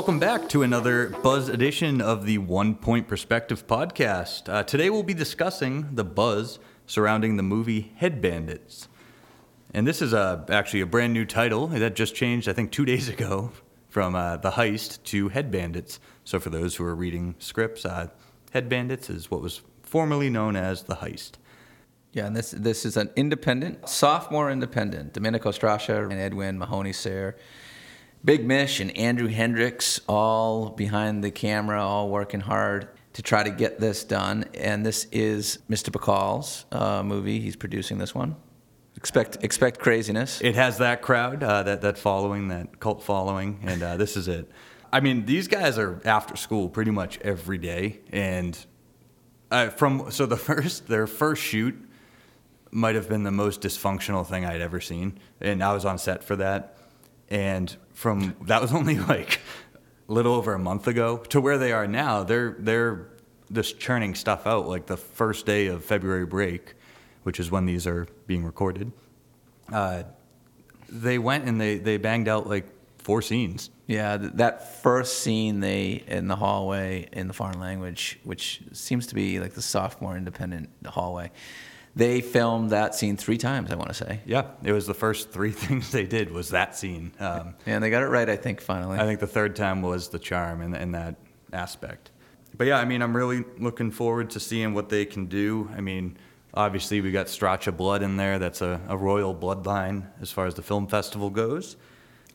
Welcome back to another Buzz edition of the One Point Perspective podcast. Uh, today we'll be discussing the buzz surrounding the movie Head Bandits. And this is a, actually a brand new title that just changed, I think, two days ago from uh, The Heist to Head Bandits. So for those who are reading scripts, uh, Head Bandits is what was formerly known as The Heist. Yeah, and this this is an independent, sophomore independent. Domenico Strascia and Edwin Mahoney Sayre, Big Mish and Andrew Hendricks, all behind the camera, all working hard to try to get this done. And this is Mr. Bacall's uh, movie. He's producing this one. Expect expect craziness. It has that crowd, uh, that that following, that cult following, and uh, this is it. I mean, these guys are after school pretty much every day, and uh, from so the first their first shoot might have been the most dysfunctional thing I'd ever seen, and I was on set for that, and from that was only like a little over a month ago to where they are now. They're they're just churning stuff out like the first day of February break, which is when these are being recorded. Uh, they went and they they banged out like four scenes. Yeah, th- that first scene they in the hallway in the foreign language, which seems to be like the sophomore independent hallway. They filmed that scene three times. I want to say. Yeah, it was the first three things they did was that scene. Um, And they got it right, I think, finally. I think the third time was the charm in, in that aspect. But yeah, I mean, I'm really looking forward to seeing what they can do. I mean, obviously we got Straccia blood in there. That's a, a royal bloodline as far as the film festival goes.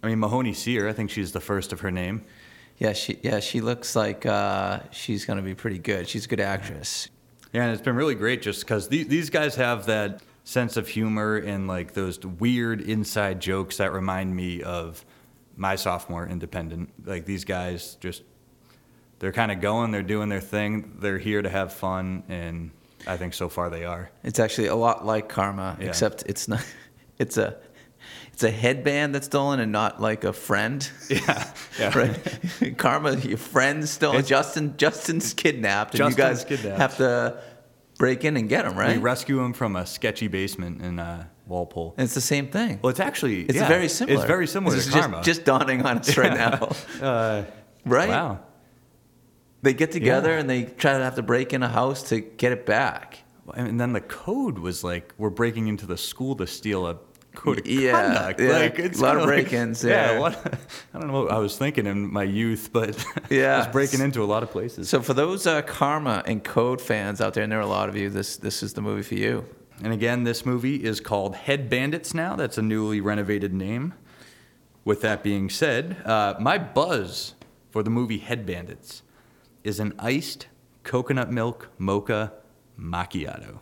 I mean, Mahoney Sear, I think she's the first of her name. Yeah, she yeah she looks like uh, she's gonna be pretty good. She's a good actress. Yeah, and it's been really great just because these, these guys have that sense of humor and like those weird inside jokes that remind me of my sophomore independent. Like these guys just, they're kind of going, they're doing their thing, they're here to have fun, and I think so far they are. It's actually a lot like Karma, Yeah. except it's not. It's a it's a headband that's stolen and not like a friend. Yeah, yeah. right. Karma, your friend's stolen. It's- Justin Justin's kidnapped, and Justin's you guys kidnapped. have to break in and get him. We Right. rescue him from a sketchy basement in uh, Walpole. And it's the same thing. Well, it's actually it's yeah, very similar. It's very similar This to just, Karma. just dawning on us right now. uh, Right. Wow. They get together Yeah. and they try to have to break in a house to get it back. And then the code was like, we're breaking into the school to steal a code of Yeah, conduct. yeah, like, it's a lot of kinda like- break-ins, Yeah, yeah. what, I don't know what I was thinking in my youth, but Yeah. I was breaking into a lot of places. So for those uh, Karma and Code fans out there, and there are a lot of you, this this is the movie for you. And again, this movie is called Head Bandits now. That's a newly renovated name. With that being said, uh, my buzz for the movie Head Bandits is an iced coconut milk mocha macchiato.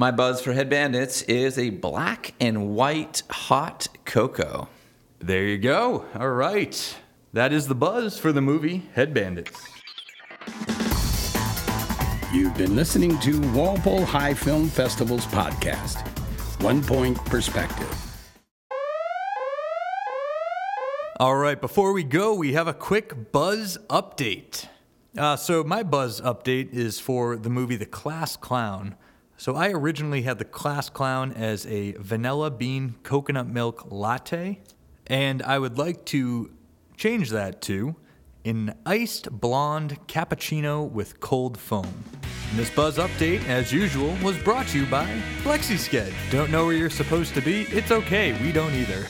My buzz for Head Bandits is a black and white hot cocoa. There you go. All right. That is the buzz for the movie Head Bandits. You've been listening to Walpole High Film Festival's podcast, One Point Perspective. All right, before we go, we have a quick buzz update. Uh, so, my buzz update is for the movie The Class Clown. So, I originally had The Class Clown as a vanilla bean coconut milk latte, and I would like to change that to an iced blonde cappuccino with cold foam. And this buzz update, as usual, was brought to you by FlexiSked. Don't know where you're supposed to be? It's okay, we don't either.